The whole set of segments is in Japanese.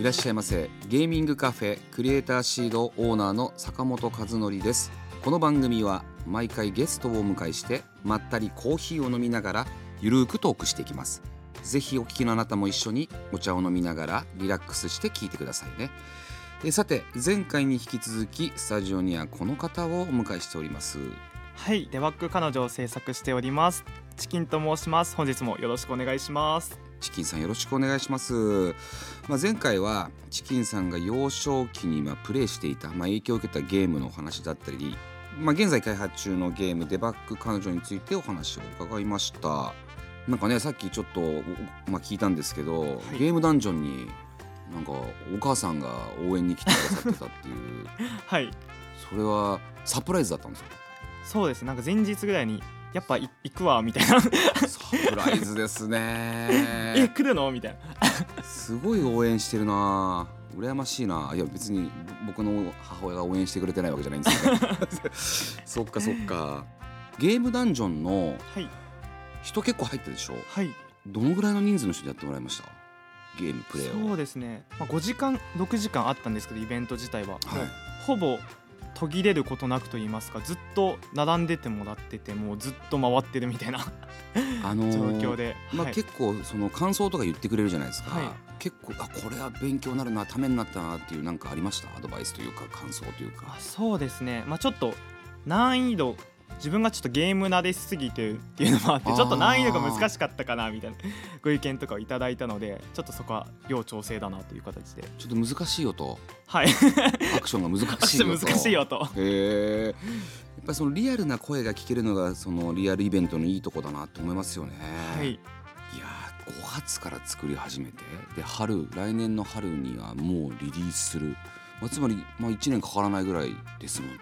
いらっしゃいませゲーミングカフェクリエイターシードオーナーの坂本和則ですこの番組は毎回ゲストをお迎えしてまったりコーヒーを飲みながらゆるーくトークしていきますぜひお聞きのあなたも一緒にお茶を飲みながらリラックスして聞いてくださいねえさて前回に引き続きスタジオにはこの方をお迎えしておりますはい、デバッグ彼女を制作しております。チキンと申します。本日もよろしくお願いします。チキンさんよろしくお願いします、まあ、前回はチキンさんが幼少期にまあプレイしていた、まあ、影響を受けたゲームのお話だったり、まあ、現在開発中のゲームデバッグ彼女についてお話を伺いました。なんかねさっきちょっと、まあ、聞いたんですけど、い。ゲームダンジョンになんかお母さんが応援に来てくださってたっていう。はい、それはサプライズだったんですよそうです。なんか前日ぐらいにやっぱい行くわみたいな。サプライズです え、ね来るの？みたいな。すごい応援してるな。羨ましいな。いや別に僕の母親が応援してくれてないわけじゃないんですけど そっかそっか。ゲームダンジョンのはい、人結構入ったでしょ？はい。どのぐらいの人数の人でやってもらいました？ゲームプレイを。そうですね。まあ5時間6時間あったんですけどイベント自体は、はい。ほぼ途切れることなくと言いますかずっと並んでてもらっててもうずっと回ってるみたいな。あのー状況で、まあ、はい、結構その感想とか言ってくれるじゃないですか、はい。結構あこれは勉強になるなためになったなっていうなんかありました？アドバイスというか感想というか。あそうですね。まあちょっと難易度自分がちょっとゲーム慣れしすぎてるっていうのもあって ちょっと難易度が難しかったかなみたいなご意見とかをいただいたのでちょっとそこは要調整だなという形で。ちょっと難しいよとはい。アクションが難しいよと難しいよとへえやっぱりそのリアルな声が聞けるのがそのリアルイベントのいいとこだなと思いますよね。はい。いやー5月から作り始めて。で春来年の春にはもうリリースする、まあ、つまり、まあ、1年かからないぐらいですもんね。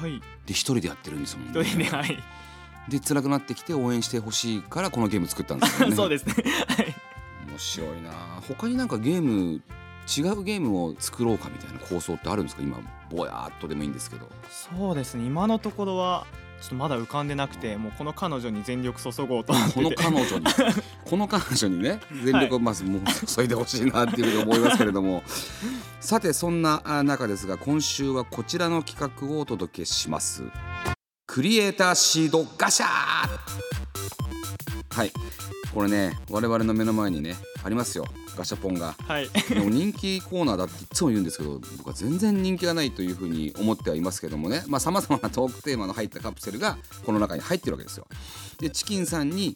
はいで一人でやってるんですもんね。一人ではい、で辛くなってきて応援してほしいからこのゲーム作ったんですよね。そうですねはい面白いな他になんかゲーム違うゲームを作ろうかみたいな構想ってあるんですか？今ぼやーっとでもいいんですけど。そうですね今のところはちょっとまだ浮かんでなくてもうこの彼女に全力注ごうと思ってて。この彼女に？この彼女にね？全力をまずもう注いでほしいなっていうふうに思いますけれども。さてそんなあ中ですが今週はこちらの企画をお届けします。クリエイターシードガシャー！はい。これね我々の目の前にねありますよガシャポンが。はい。でも人気コーナーだっていつも言うんですけど僕は全然人気がないというふうに思ってはいますけどもね。さまざ、まなトークテーマの入ったカプセルがこの中に入ってるわけですよ。でチキンさんに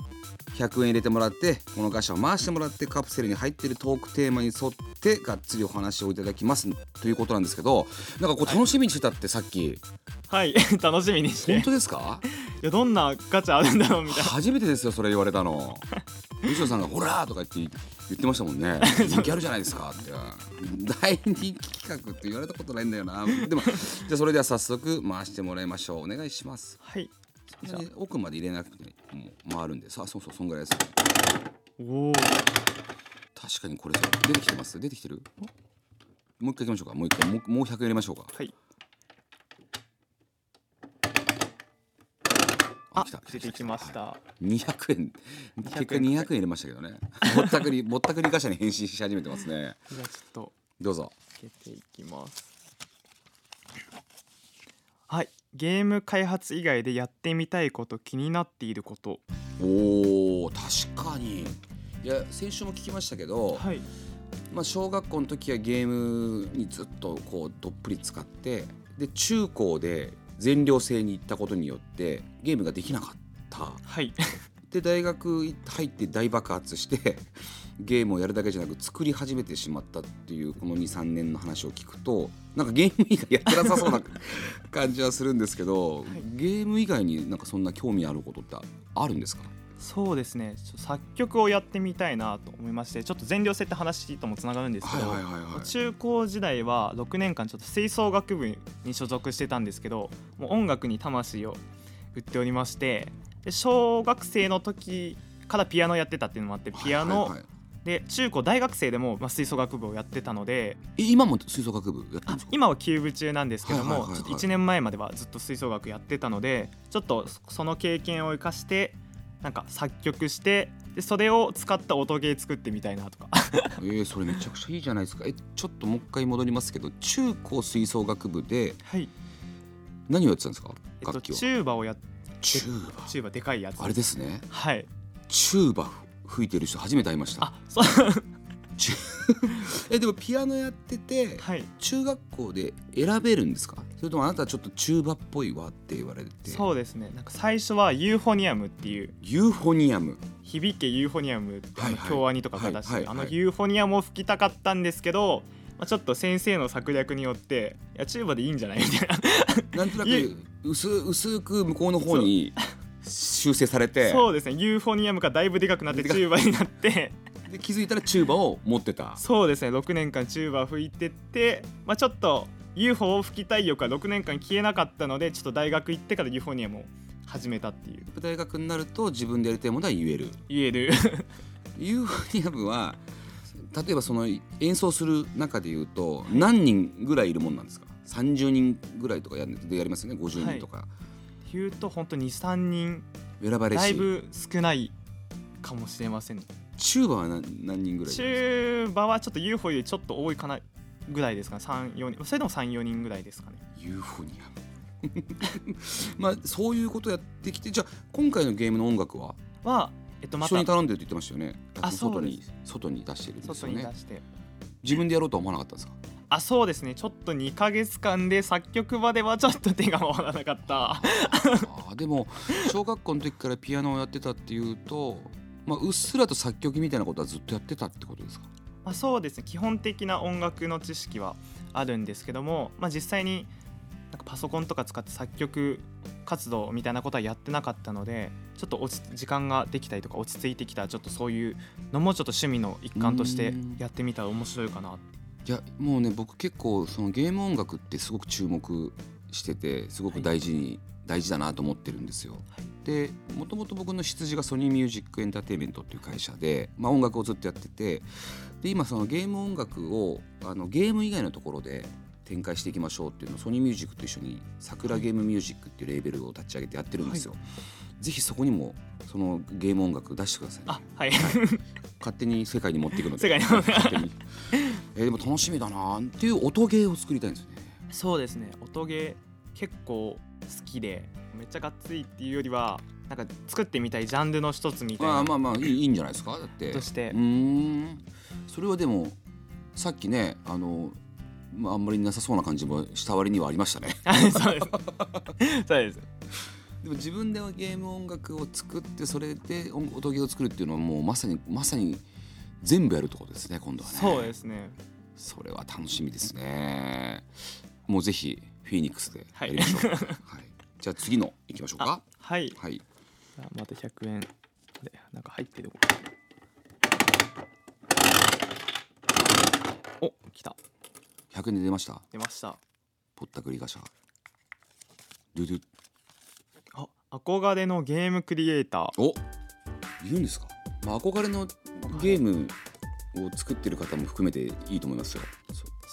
100円入れてもらってこのガシャを回してもらってカプセルに入ってるトークテーマに沿ってがっつりお話をいただきますということなんですけどなんかこう楽しみにしてたってさっき。はい。楽しみにして。い本当ですか？やどんなガチャあるんだろうみたいな。初めてですよそれ言われたの吉野さんが「ほら!」とか言って言ってましたもんね。人気あるじゃないですかって。大人気企画って言われたことないんだよな。でもじゃあそれでは早速回してもらいましょう。お願いします。はい。奥まで入れなくてもう回るんで。さあそうそうそんぐらいです。おお確かにこれさ出てきてます？出てきてる？もう一回いきましょうか。もう一回もうもう100円入れましょうか。はいあ出てきました。200円結果200 200円入れましたけどね。ぼったくり ぼったくりガシャに変身し始めてますね。じゃあちょっとどうぞ。開けていきます。はい。ゲーム開発以外でやってみたいこと気になっていること。おー確かに。いや先週も聞きましたけど、はい。まあ、小学校の時はゲームにずっとこうどっぷり使ってで中高で全寮制に行ったことによってゲームができなかった。はい。で大学入って大爆発してゲームをやるだけじゃなく作り始めてしまったっていうこの23年の話を聞くとなんかゲーム以外やってなさそうな感じはするんですけど、い。ゲーム以外になんかそんな興味あることってあるんですか？そうですね。作曲をやってみたいなと思いましてちょっと全寮制って話ともつながるんですけど、はいはいはいはい。中高時代は6年間ちょっと吹奏楽部に所属してたんですけどもう音楽に魂を売っておりましてで小学生の時からピアノやってたっていうのもあってピアノ、はいはい。はいで中高大学生でも、まあ、吹奏楽部をやってたのでえ今も吹奏楽部やってるんあですか？今は休部中なんですけども、はいはいはいはい。ちょっと1年前まではずっと吹奏楽やってたのでちょっとその経験を生かしてなんか作曲してでそれを使った音ゲー作ってみたいなとか。えー、それめちゃくちゃいいじゃないですか。えちょっともう一回戻りますけど中高吹奏楽部ではい、何をやってたんですか？えっと、楽器をチューバをやっチューバ。チューバでかいやつ。あれですね。はい。チューバ吹いてる人初めて会いました。あそう えでもピアノやっててはい。中学校で選べるんですか？それともあなたはちょっとチューバっぽいわって言われて。そうですね。なんか最初はユーフォニアムっていう。ユーフォニアム？響けユーフォニアムってあの京アニとかが出してるあはいはいはい。のユーフォニアムを吹きたかったんですけど、まあ、ちょっと先生の策略によっていやチューバでいいんじゃない？みたいな。なんとなゆく薄薄く向こうの方に修正されて。そうですね。ユーフォニアムがだいぶでかくなってチューバになってで気づいたらチューバを持ってた。そうですね。6年間チューバ吹いてって、まあ、ちょっと UFO を吹きたい欲は6年間消えなかったのでちょっと大学行ってからユーフォニアムを始めたっていう。大学になると自分でやりたいものは言える。言える。ユーフォニアムは例えばその演奏する中でいうと何人ぐらいいるもんなんですか？30人ぐらいとかやるでやりますよね？50人とか、言うと本当に23人。選ばれし。だいぶ少ないかもしれませんチューバは何何人ぐらいいチューバはちょっと UFO よりちょっと多いかなぐらいですかね。34人。それでも34人ぐらいですかね。ユーフォニアム まあそういうことやってきてじゃあ今回のゲームの音楽は？はえっとまた。人に頼んでるって言ってましたよね。あ外そうでに外に出してるんです外よね。に出して。自分でやろうとは思わなかったんですか？あそうですね。ちょっと2ヶ月間で作曲まではちょっと手が回らなかった。あーでも小学校の時からピアノをやってたっていうと、まあ、うっすらと作曲みたいなことはずっとやってたってことですか？まあ、そうですね。基本的な音楽の知識はあるんですけども、まあ、実際になんかパソコンとか使って作曲活動みたいなことはやってなかったのでちょっと落ち時間ができたりとか落ち着いてきたらちょっとそういうのもちょっと趣味の一環としてうん。やってみたら面白いかな。いやもうね僕結構そのゲーム音楽ってすごく注目しててすごく大事に、大事だなと思ってるんですよ。でもともと僕の出自がソニーミュージックエンターテインメントっていう会社で、まあ、音楽をずっとやっててで今そのゲーム音楽をあのゲーム以外のところで展開していきましょうっていうのをソニーミュージックと一緒に桜ゲームミュージックっていうレーベルを立ち上げてやってるんですよ。ぜひそこにもそのゲーム音楽出してください、ね。あはい。勝手に世界に持っていくので。世界にえーでも楽しみだなっていう音ゲーを作りたいんですよね。そうですね。音ゲー結構好きでめっちゃがっつりっていうよりはなんか作ってみたいジャンルの一つみたいな、まあまあまあいいいいんじゃないですか？だって。として。うーん。それはでもさっきねあの、まあ、あんまりなさそうな感じもした割にはありましたね。そうです。そうです。でも自分ではゲーム音楽を作ってそれで音音ゲーを作るっていうのはもうまさにまさに全部やるってことですね今度はね。そうですね。それは楽しみですね。もうぜひフィニックスでやりましょう、はい。じゃあ次のいきましょうか。はい。はい。また100円でなんか入ってるお来た。100円で出ました？出ました。ぼったくりガシャ。ドゥドゥ。あ憧れのゲームクリエイター。おいるんですか、まあ、憧れのゲームを作ってる方も含めていいと思いますよ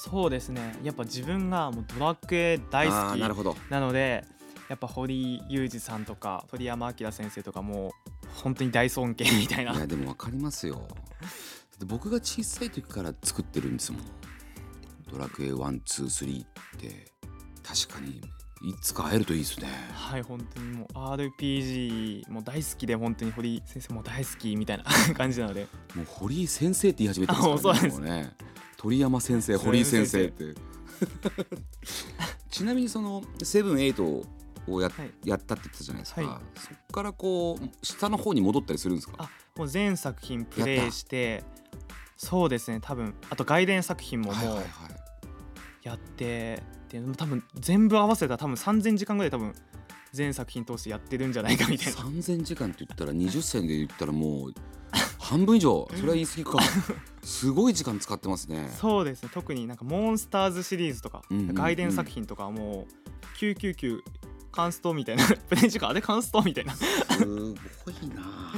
そそうですね。やっぱ自分がもうドラクエ大好きあーなるほど。なのでやっぱ堀裕二さんとか鳥山明先生とかもう本当に大尊敬みたいな。いやでも分かりますよ。だって僕が小さい時から作ってるんですもん。ドラクエ123って。確かにいつか会えるといいですね。はい本当にもう RPG も大好きで本当に堀先生も大好きみたいな 感じなので。もう堀井先生って言い始めてますからねうです。もうね鳥山先生堀井先生って。ちなみにそのセブンエイトをや,、はい。やったって言ってたじゃないですか、はい。そっからこう下の方に戻ったりするんですか？あもう全作品プレイしてそうですね多分。あと外伝作品ももうやってで多分全部合わせたら多分3000時間ぐらい多分全作品通してやってるんじゃないかみたいな。3000時間って言ったら20戦で言ったらもう半分以上。それは言い過ぎか。すごい時間使ってますね。そうですね。特になんかモンスターズシリーズとか、うんうんうん。外伝作品とかはもう999カンストみたいな プレイ時間あれカンストみたいな。すごいな。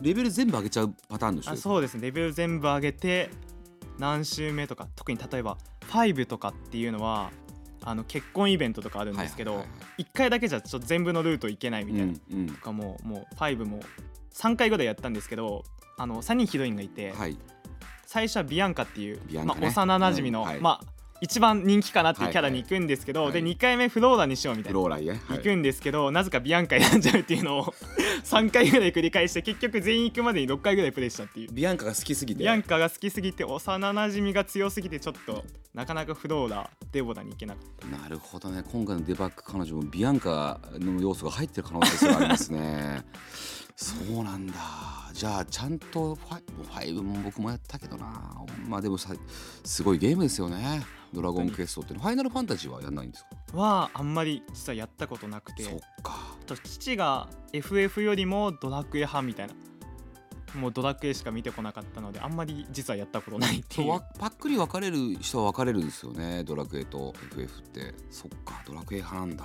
レベル全部上げちゃうパターンでしょ？あそうですね。レベル全部上げて何週目とか特に例えば5とかっていうのはあの結婚イベントとかあるんですけど、はいはいはい1回だけじゃちょっと全部のルートいけないみたいな、うんうん。とかももう5も3回ぐらいやったんですけどあの3人ヒロインがいて、はい。最初はビアンカっていう、ね。まあ、幼なじみの、うんはい。まあ一番人気かなっていうキャラに行くんですけど、はい。はいで2回目フローラにしようみたいな、はい。行くんですけどなぜかビアンカ選んじゃうっていうのを 3回ぐらい繰り返して結局全員行くまでに6回ぐらいプレイしたっていう。ビアンカが好きすぎて？ビアンカが好きすぎて幼なじみが強すぎてちょっとなかなかフローラデボダに行けなかっなるほどね。今回のデバッグ彼女もビアンカの要素が入ってる可能性がありますね そうなんだ。じゃあちゃんとファイファイブも僕もやったけどな。まあでもさすごいゲームですよね。ドラゴンクエストってファイナルファンタジーはやんないんですか？たはあんまり実はやったことなくて。そっか。あと父が FF よりもドラクエ派みたいな。もうドラクエしか見てこなかったのであんまり実はやったことないっていう。パックリ分かれる人は分かれるんですよね。ドラクエと FF って。そっかドラクエ派なんだ。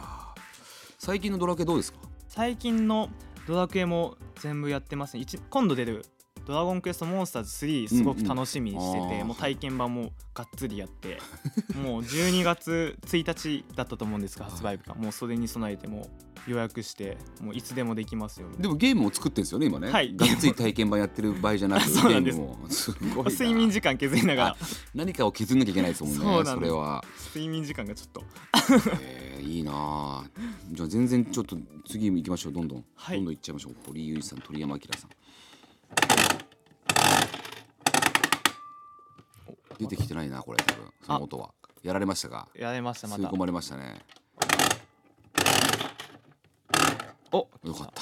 最近のドラクエどうですか？最近のドラクエも全部やってますね。今度出るドラゴンクエストモンスターズ3すごく楽しみにしてて、うんうんもう体験版もがっつりやって もう12月1日だったと思うんですが発売日が。もうそれに備えてもう予約してもういつでもできますよ。でもゲームを作ってるんですよね今ね、はい。がっつり体験版やってる場合じゃなく そうなんです。ゲームもすごいな。睡眠時間削りながら。何かを削んなきゃいけないですもんね そうなんです。それは、睡眠時間がちょっと。えー、いいな。あじゃあ全然ちょっと次行きましょうどんどん、はい。どんどん行っちゃいましょう。堀井雄一さん鳥山明さん出てきてないなこれ多分その音は。やられましたか？やれましたまた。吸い込まれましたね。およかった。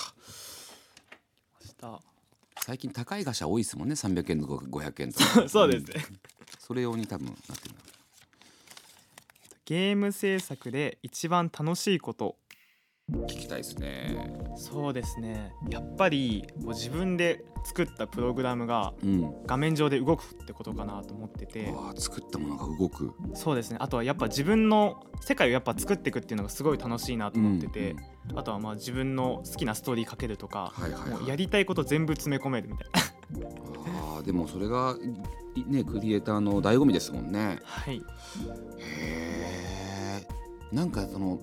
した。最近高いガシャ多いですもんね300円とか500円とか。そうですね。それ用に多分なってるんだ。ゲーム制作で一番楽しいこと聞きたいですね。そうですね。やっぱりこう自分で作ったプログラムがうん。画面上で動くってことかなと思ってて。わあ作ったものが動く。そうですね。あとはやっぱ自分の世界をやっぱ作っていくっていうのがすごい楽しいなと思ってて、あとはまあ自分の好きなストーリーかけるとか、はいはいはい。もうやりたいこと全部詰め込めるみたいな。あーでもそれがいねクリエイターの醍醐味ですもんね。はい。へえんかその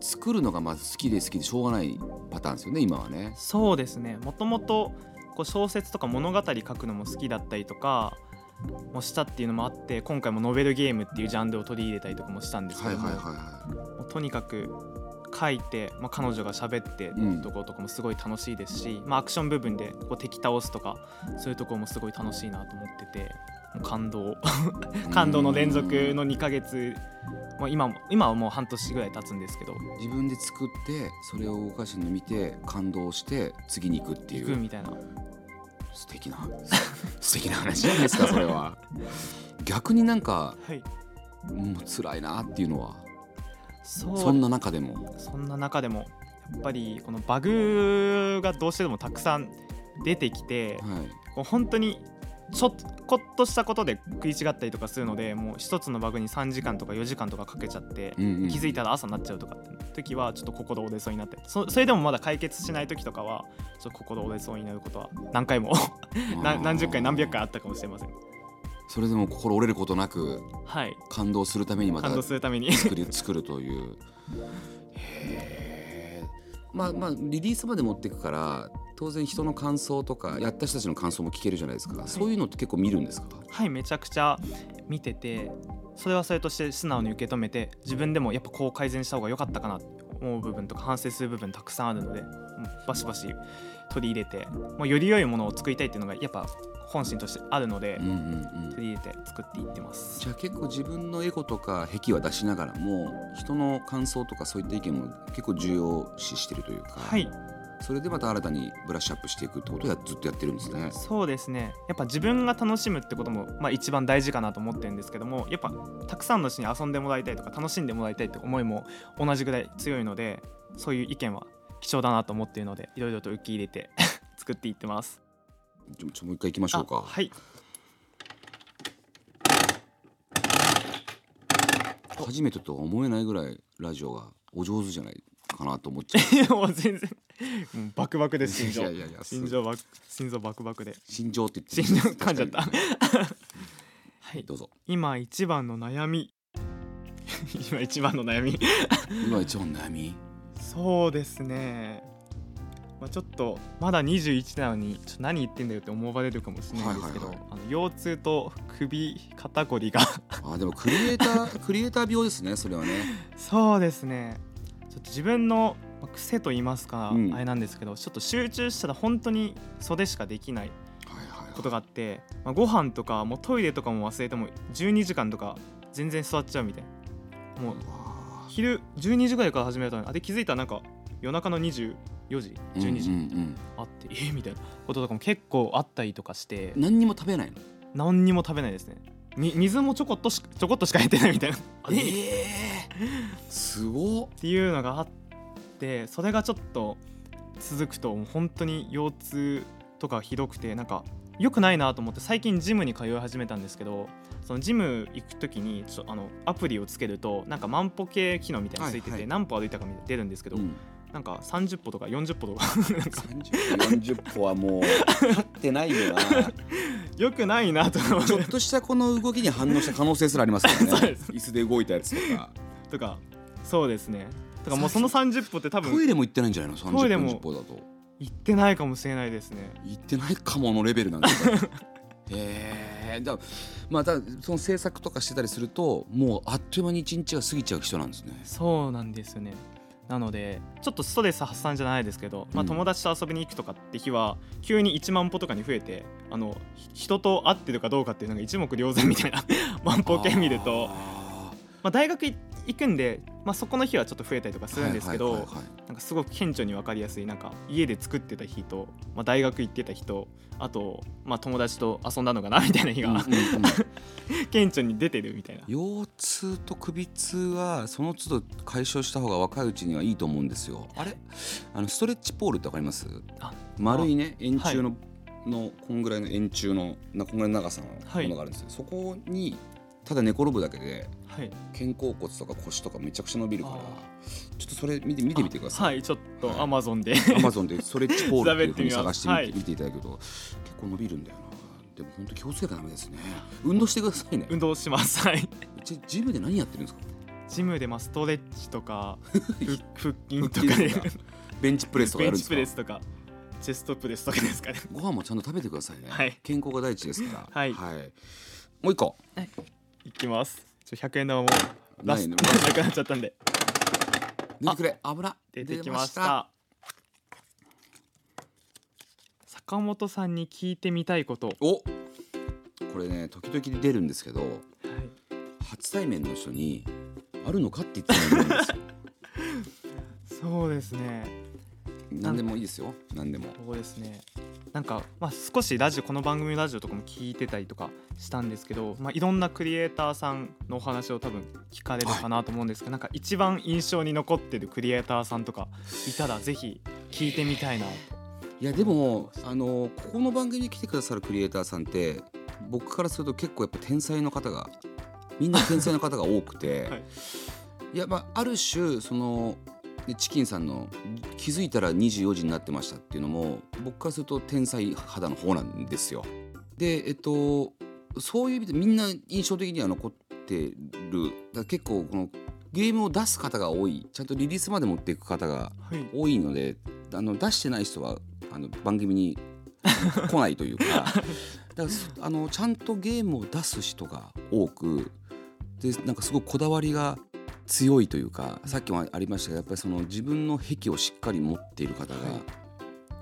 作るのがまず好きで好きでしょうがないパターンですよね今はね。そうですね。もともとこう小説とか物語書くのも好きだったりとかもしたっていうのもあって今回もノベルゲームっていうジャンルを取り入れたりとかもしたんですけども、とにかく書いて、まあ、彼女が喋ってっていうところとかもすごい楽しいですし、まあ、アクション部分でこう敵倒すとかそういうところもすごい楽しいなと思ってて感動。い感動の連続うんの2ヶ月。もう今も今はもう半年ぐらい経つんですけど。自分で作ってそれを動かしてるの見て感動して次に行くっていう。行くみたいな。素敵な 素敵な話じゃないですかそれは。逆になんかはい。もう辛いなっていうのは。そんな中でも。そんな中でもやっぱりこのバグがどうしてもたくさん出てきてはい。こう本当にちょっこっとしたことで食い違ったりとかするのでもう一つのバグに3時間とか4時間とかかけちゃってうんうん気づいたら朝になっちゃうとかって時はちょっと心折れそうになってそそれでもまだ解決しない時とかはちょっと心折れそうになることは何回も な何十回何百回あったかもしれません。それでも心折れることなくはい。感動するためにまた感動するために。作り 作るという。へえまあまあリリースまで持っていくから当然人の感想とかやった人たちの感想も聞けるじゃないですか、そういうのって結構見るんですか？はいめちゃくちゃ見ててそれはそれとして素直に受け止めて自分でもやっぱこう改善した方が良かったかなって思う部分とか反省する部分たくさんあるのでバシバシ取り入れてもうより良いものを作りたいっていうのがやっぱ本心としてあるのでうんうんうん。取り入れて作っていってます。じゃあ結構自分のエゴとか癖は出しながらも人の感想とかそういった意見も結構重要視してるというか、はいそれでまた新たにブラッシュアップしていくってことをやずっとやってるんですね。そうですね。やっぱ自分が楽しむってことも、まあ、一番大事かなと思ってるんですけどもやっぱたくさんの人に遊んでもらいたいとか楽しんでもらいたいって思いも同じぐらい強いのでそういう意見は貴重だなと思っているのでいろいろと受け入れて 作っていってます。ちょちょもう一回行きましょうか。あはい。初めてとは思えないぐらいラジオがお上手じゃないかなと思っちゃうもう全然もうバクバクです心臓いやいやいや心臓バク心臓バクバクで心情って言って心臓噛んじゃったはいどうぞ今一番の悩み今一番の悩み今一番の悩みそうですね、まあ、ちょっとまだ21なのにちょ何言ってんだよって思われるかもしれないんですけど、はいはいはあの腰痛と首肩こりがあでもクリエイタークリエイター病ですねそれはねそうですねちょっと自分のまあ癖と言いますか、うん。あれなんですけどちょっと集中したら本当に袖しかできないはいはいはい。ことがあって、まあ、ご飯とかもうトイレとかも忘れても12時間とか全然座っちゃうみたいな。もう昼12時ぐらいから始めたのにあで気づいたらなんか夜中の24時ー12時うんうんうん。あって、えみたいなこととかも結構あったりとかして。何にも食べないの？何にも食べないですねみ水もちょこっとしちょこっとしかやってないみたいな。あえすごっ。ていうのがあってそれがちょっと続くともう本当に腰痛とかひどくてなんか良くないなと思って最近ジムに通い始めたんですけどそのジム行く時にちょあのアプリをつけるとなんか万歩計機能みたいなのついてて、はいはい。何歩歩いたかみたいな出るんですけど、うんなんか30歩とか40歩とか。なんか30歩40歩はもう立ってないよな。良くないなとちょっとしたこの動きに反応した可能性すらありますからね。椅子で動いたやつとか。とかそうですね。とかもうその30歩って多トイ分レも行ってないんじゃないの？30トイレも。40歩だと行ってないかもしれないですね。行ってないかものレベルなんですよ へえだまあただその制作とかしてたりするともうあっという間に一日が過ぎちゃう人なんですね。そうなんですよねなのでちょっとストレス発散じゃないですけど、まあ、うん。友達と遊びに行くとかって日は急に1万歩とかに増えてあのひ人と会ってるかどうかっていうのが一目瞭然みたいな 万歩計見ると。あまあ、大学い行くんで、まあ、そこの日はちょっと増えたりとかーするんですけど、はいはいはいはい。なんかすごく顕著に分かりやすいなんか家で作ってた日と、まあ、大学行ってた日とあと、まあ、友達と遊んだのかなみたいな日が、顕著に出てるみたいな。腰痛と首痛はその都度解消した方が若いうちにはいいと思うんですよ。あれ？あのストレッチポールってわかります？あ丸いね円柱の、のこんぐらいの円柱のなこんぐらいの長さのはいものがあるんですよ、そこにただ寝転ぶだけではい。肩甲骨とか腰とかめちゃくちゃ伸びるからあちょっとそれ見て見てみてください。はいちょっとはい。アマゾンで。アマゾンでストレッチポールっていうふうに 探してみて,、はい見ていただけると結構伸びるんだよな。でも本当気をつけたらダメですね。運動してくださいね。運動します。はい。ちジムで何やってるんですか？ジムでまあストレッチとか ふ腹筋とか。で腹筋ですか。ベンチプレスとかやるんですか？ベンチプレスとか。チェストプレスとかですかね。ご飯もちゃんと食べてくださいね、はい。健康が第一ですから。はい。もう一個。いきます。ちょ100円玉もラストのなくなっちゃったんで。出てくれ。油。出てきました。坂本さんに聞いてみたいこと。お。これね時々出るんですけどはい。初対面の人にあるのか？って言ってないんですよ。そうですね。何でもいいですよ。何でも。そうですねなんか、まあ、少しラジオこの番組のラジオとかも聞いてたりとかしたんですけど、まあ、いろんなクリエイターさんのお話を多分聞かれるかなと思うんですけど、なんか一番印象に残ってるクリエイターさんとかいたらぜひ聞いてみたいな。といやでもあのここの番組に来てくださるクリエイターさんって僕からすると結構やっぱ天才の方がみんな天才の方が多くて、はい。い、やまあある種そのでチキンさんの気づいたら24時になってましたっていうのも僕からすると天才肌の方なんですよ。でえっとそういう意味でみんな印象的には残ってる。結構このゲームを出す方が多い。ちゃんとリリースまで持っていく方がはい。多いのであの出してない人はあの番組に 来ないというか。だからそあのちゃんとゲームを出す人が多くでなんかすごくこだわりが強いというかさっきもありましたがやっぱりその自分の癖をしっかり持っている方が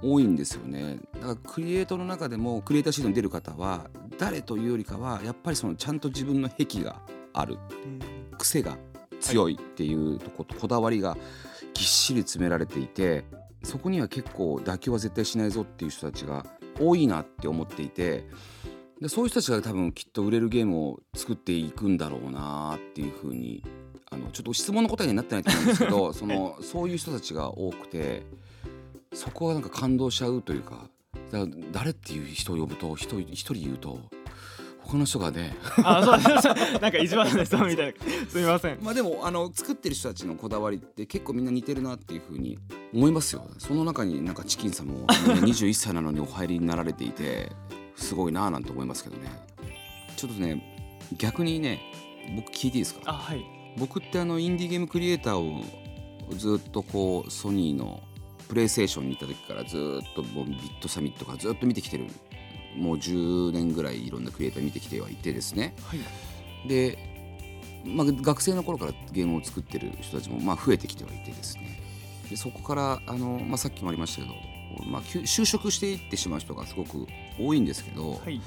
多いんですよね。だからクリエイトの中でもクリエイターシートに出る方は誰というよりかはやっぱりそのちゃんと自分の癖がある。うん。癖が強いっていうとことこだわりがぎっしり詰められていてそこには結構妥協は絶対しないぞっていう人たちが多いなって思っていてでそういう人たちが多分きっと売れるゲームを作っていくんだろうなっていうふうにあのちょっと質問の答えになってないと思うんですけど そのそういう人たちが多くてそこがなんか感動しちゃうというか誰っていう人を呼ぶと一人一人言うと他の人がねあそうですなんか意地悪な人みたいな。すみません。まあでもあの作ってる人たちのこだわりって結構みんな似てるなっていうふうに思いますよ。その中になんかチキンさんも、ね、21歳なのにお入りになられていてすごいなあなんて思いますけどね。ちょっとね逆にね僕聞いていいですか？あはい僕ってあのインディーゲームクリエイターをずっとこうソニーのプレイステーションに行った時からずっともうビットサミットからずっと見てきてる。もう10年ぐらいいろんなクリエイター見てきてはいてですね。はい。で、まあ、学生の頃からゲームを作ってる人たちもまあ増えてきてはいてですね。でそこからあの、まあ、さっきもありましたけど、まあ、就職していってしまう人がすごく多いんですけど、はい。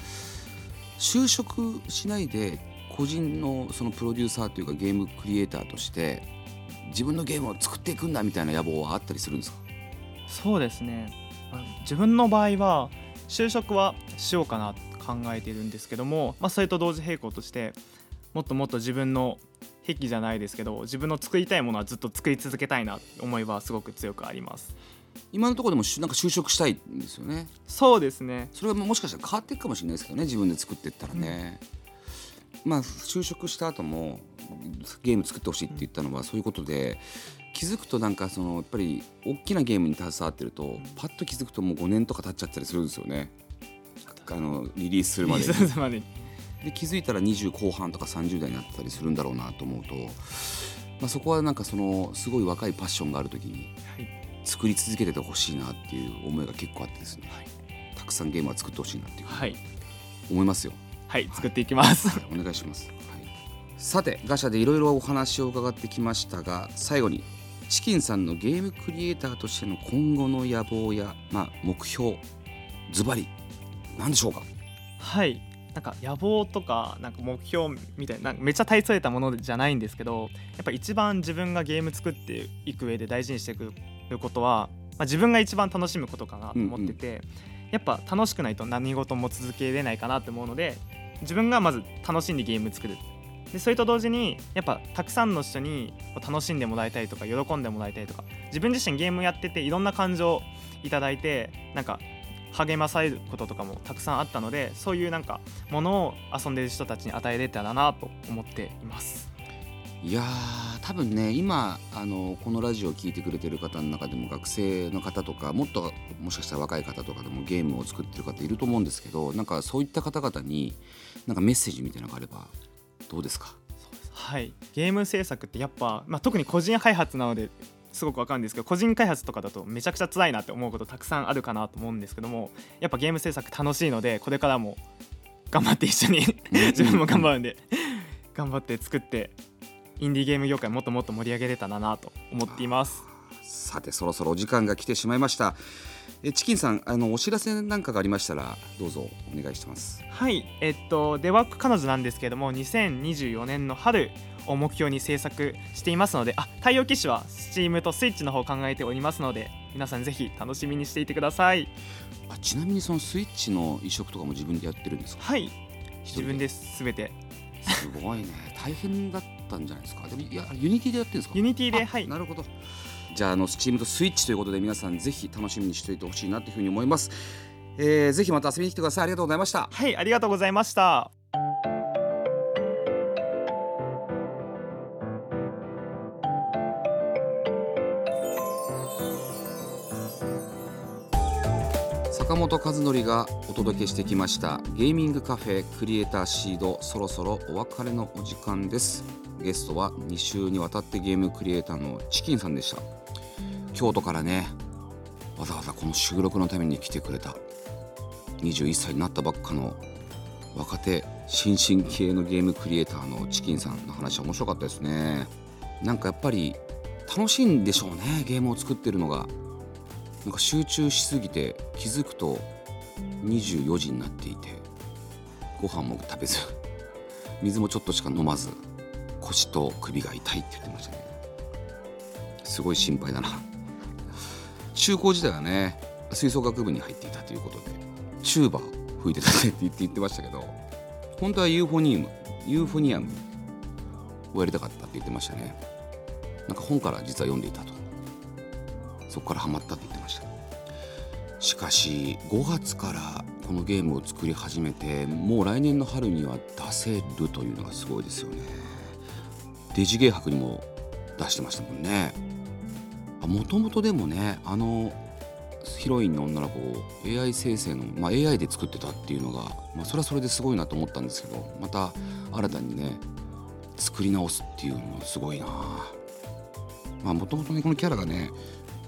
就職しないで個人のそのプロデューサーというかゲームクリエイターとして自分のゲームを作っていくんだみたいな野望はあったりするんですか？そうですね。まあ自分の場合は就職はしようかなと考えているんですけども、まあ、それと同時並行としてもっともっと自分の癖じゃないですけど自分の作りたいものはずっと作り続けたいなって思いはすごく強くあります。今のところでもしなんか就職したいんですよね。そうですね。それがもしかしたら変わっていくかもしれないですけどね自分で作っていったらね、まあ就職した後もゲーム作ってほしいって言ったのはそういうことで気づくとなんかそのやっぱり大きなゲームに携わってるとパッと気づくともう5年とか経っちゃったりするんですよね。あのリリースするまでで気づいたら20後半とか30代になってたりするんだろうなと思うと、まあ、そこはなんかそのすごい若いパッションがある時にはい。作り続けててほしいなっていう思いが結構あってですね、たくさんゲームは作ってほしいなっていうふうにはい、思いますよ、はい、作っていきます。はいお願いします、はい、さてガシャでいろいろお話を伺ってきましたが最後にチキンさんのゲームクリエイターとしての今後の野望や、まあ、目標ズバリ何でしょうか？はい。なんか野望とかなんか目標みたいなめっちゃ大それたものじゃないんですけどやっぱ一番自分がゲーム作っていく上で大事にしていくことは、まあ、自分が一番楽しむことかなと思ってて、やっぱ楽しくないと何事も続けれないかなと思うので自分がまず楽しんでゲーム作るでそれと同時にやっぱたくさんの人に楽しんでもらいたいとか喜んでもらいたいとか自分自身ゲームやってていろんな感情をいただいてなんか励まされることとかもたくさんあったのでそういうなんかものを遊んでる人たちに与えれたらなと思っています。いやー多分ね今あのこのラジオを聴いてくれてる方の中でも学生の方とかもっともしかしたら若い方とかでもゲームを作ってる方いると思うんですけどなんかそういった方々になんかメッセージみたいなのがあればどうですか？はい、ゲーム制作ってやっぱ、まあ、特に個人開発なのですごくわかるんですけど個人開発とかだとめちゃくちゃ辛いなって思うことたくさんあるかなと思うんですけどもやっぱゲーム制作楽しいのでこれからも頑張って一緒に 自分も頑張るんで頑張って作ってインディーゲーム業界もっともっと盛り上げれたらなと思っています。さてそろそろお時間が来てしまいました。えチキンさんあのお知らせなんかがありましたらどうぞお願いしてます。はい、えっと、デワーク彼女なんですけども、2024年の春を目標に制作していますので、あ、対応機種は Steam と Switch の方を考えておりますので、皆さんぜひ楽しみにしていてください。あちなみにそのスイッチの移植とかも自分でやってるんですか？はい、自分ですべて。すごいね。大変だったんじゃないですか。でもいや Unity でやってるんですか？Unity で、あはい、なるほど。じゃああの Steam とスイッチということで皆さんぜひ楽しみにしておいてほしいなというふうに思います、えー、ぜひまた遊びに来てください。ありがとうございました。はい、ありがとうございました。坂本和則がお届けしてきました。ゲーミングカフェクリエイターシードそろそろお別れのお時間ですゲストは2週にわたってゲームクリエイターのチキンさんでした。京都からねわざわざこの収録のために来てくれた21歳になったばっかの若手新進系のゲームクリエイターのチキンさんの話面白かったですね。なんかやっぱり楽しいんでしょうねゲームを作ってるのが。なんか集中しすぎて気づくと24時になっていてご飯も食べず水もちょっとしか飲まず。腰と首が痛いって言ってましたねすごい心配だな。中高時代はね吹奏楽部に入っていたということでチューバー吹いてたねって言って言ってましたけど本当はユーフォニウムユーフォニアムをやりたかったって言ってましたね。なんか本から実は読んでいたと。そこからハマったって言ってました。しかし5月からこのゲームを作り始めてもう来年の春には出せるというのがすごいですよね。デジゲー博にも出してましたもんね。もともとでもねあのヒロインの女の子を AI 生成の、まあ、AI で作ってたっていうのが、まあ、それはそれですごいなと思ったんですけどまた新たにね作り直すっていうのもすごいな。まあもともとねこのキャラがね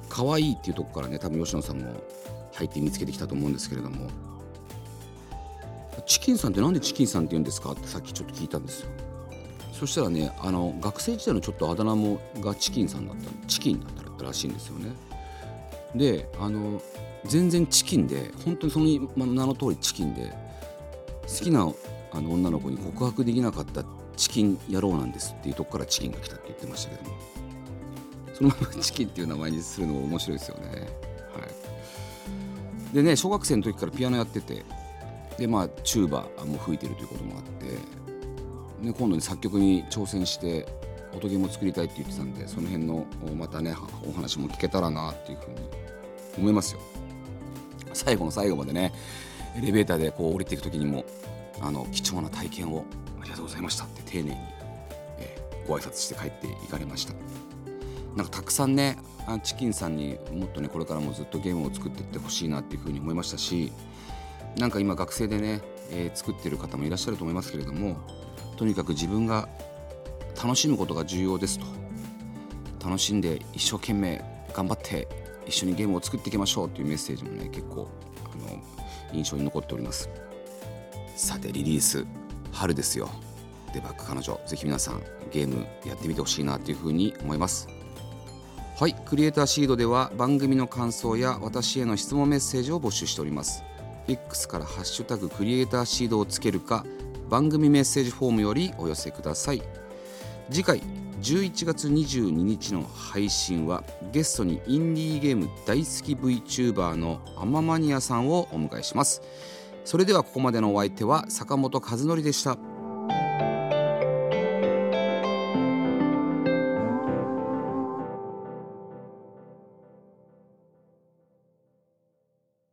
可愛いっていうとこからね多分吉野さんも入って見つけてきたと思うんですけれどもチキンさんってなんでチキンさんって言うんですかってさっきちょっと聞いたんですよ。そしたらねあの学生時代のちょっとあだ名もがチキンさんだったチキンだったらしいんですよね。であの全然チキンで本当にその名の通りチキンで好きなあの女の子に告白できなかったチキン野郎なんですっていうとこからチキンが来たって言ってましたけども。そのままチキンっていう名前にするのも面白いですよね。はい。でね小学生の時からピアノやっててでまあチューバも吹いてるということもあってで今度に作曲に挑戦して音ゲーも作りたいって言ってたんでその辺のまたねお話も聞けたらなっていうふうに思いますよ。最後の最後までねエレベーターでこう降りていく時にもあの貴重な体験をありがとうございましたって丁寧に、えー、ご挨拶して帰っていかれました。なんかたくさんねチキンさんにもっとねこれからもずっとゲームを作っていってほしいなっていうふうに思いましたしなんか今学生でね、えー、作ってる方もいらっしゃると思いますけれどもとにかく自分が楽しむことが重要ですと。楽しんで一生懸命頑張って一緒にゲームを作っていきましょうというメッセージもね結構あの印象に残っております。さてリリース春ですよ。デバッグ彼女ぜひ皆さんゲームやってみてほしいなというふうに思います。はいクリエイターシードでは番組の感想や私への質問メッセージを募集しております。X からハッシュタグクリエイターシードをつけるか番組メッセージフォームよりお寄せください。次回11月22日の配信はゲストにインディーゲーム大好き VTuber のアママニアさんをお迎えします。それではここまでのお相手は坂本和則でした。